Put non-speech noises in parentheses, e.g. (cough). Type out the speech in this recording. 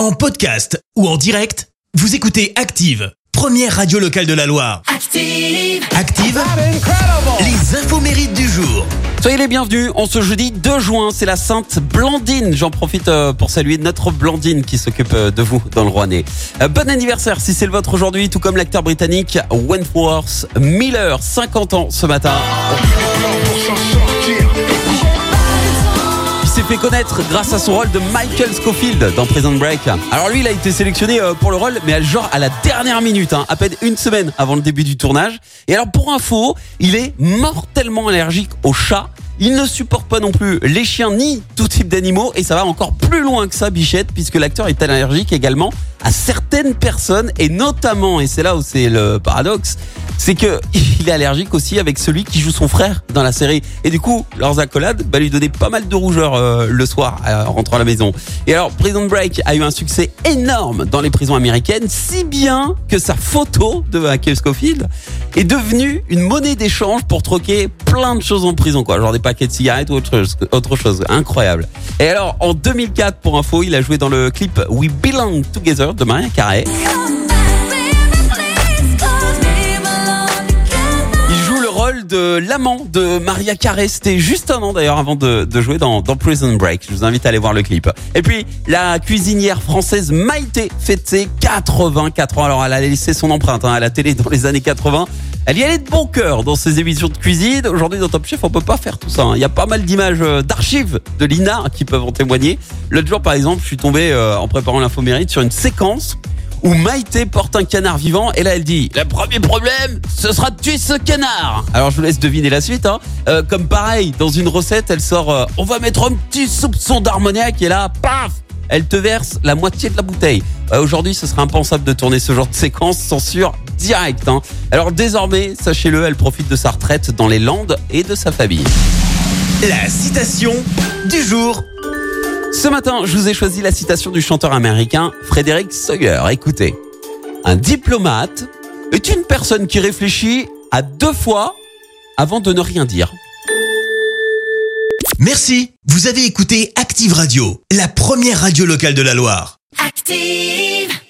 En podcast ou en direct, vous écoutez Active, première radio locale de la Loire. Active. Active, les infos mérites du jour. Soyez les bienvenus. On se jeudi 2 juin, c'est la Sainte Blandine. J'en profite euh, pour saluer notre Blandine qui s'occupe euh, de vous dans le Rouennais. Euh, Bon anniversaire si c'est le vôtre aujourd'hui, tout comme l'acteur britannique Wentworth Miller, 50 ans ce matin. Connaître grâce à son rôle de Michael Scofield dans Prison Break. Alors lui, il a été sélectionné euh, pour le rôle, mais genre à la dernière minute, hein, à peine une semaine avant le début du tournage. Et alors pour info, il est mortellement allergique aux chats. Il ne supporte pas non plus les chiens ni tout type d'animaux et ça va encore plus loin que ça, Bichette, puisque l'acteur est allergique également à certaines personnes et notamment, et c'est là où c'est le paradoxe, c'est que (laughs) il est allergique aussi avec celui qui joue son frère dans la série. Et du coup, leurs accolades bah, lui donnaient pas mal de rougeur euh, le soir euh, en rentrant à la maison. Et alors, Prison Break a eu un succès énorme dans les prisons américaines, si bien que sa photo de Michael Scofield est devenue une monnaie d'échange pour troquer plein de choses en prison, quoi. Genre des paquets de cigarettes ou autre chose, autre chose. Incroyable. Et alors, en 2004, pour info, il a joué dans le clip We Belong Together de Maria Carey. De l'amant de Maria Carey. C'était juste un an d'ailleurs avant de, jouer dans, dans Prison Break. Je vous invite à aller voir le clip. Et puis, la cuisinière française Maïté fête ses 84 ans. Alors, elle a laissé son empreinte hein, à la télé dans les années 80. Elle y allait de bon cœur dans ses émissions de cuisine. Aujourd'hui, dans Top Chef, on peut pas faire tout ça. hein. Il y a pas mal d'images euh, d'archives de l'INA qui peuvent en témoigner. L'autre jour, par exemple, je suis tombé euh, en préparant l'info mérite sur une séquence où Maïté porte un canard vivant et là elle dit le premier problème ce sera de tuer ce canard alors je vous laisse deviner la suite hein. Euh, comme pareil dans une recette elle sort euh, on va mettre un petit soupçon d'armoniaque et là paf elle te verse la moitié de la bouteille Ouais, aujourd'hui ce serait impensable de tourner ce genre de séquence censure direct hein. alors désormais sachez-le elle profite de sa retraite dans les Landes et de sa famille La citation du jour. Ce matin, je vous ai choisi la citation du chanteur américain Frédéric Sawyer. Écoutez, un diplomate est une personne qui réfléchit à deux fois avant de ne rien dire. Merci. Vous avez écouté Active Radio, la première radio locale de la Loire. Active.